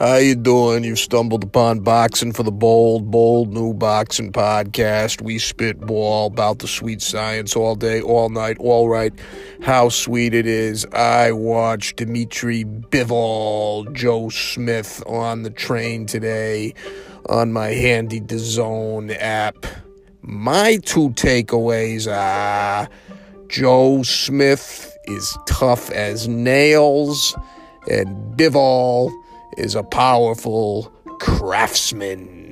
How you doing? You've stumbled upon Boxing for the Bold, bold new boxing podcast. We spitball about the sweet science all day, all night, all right. How sweet it is. I watched Dimitri Bivol, Joe Smith on the train today on my handy DAZN app. My two takeaways are Joe Smith is tough as nails and Bivol is a powerful craftsman.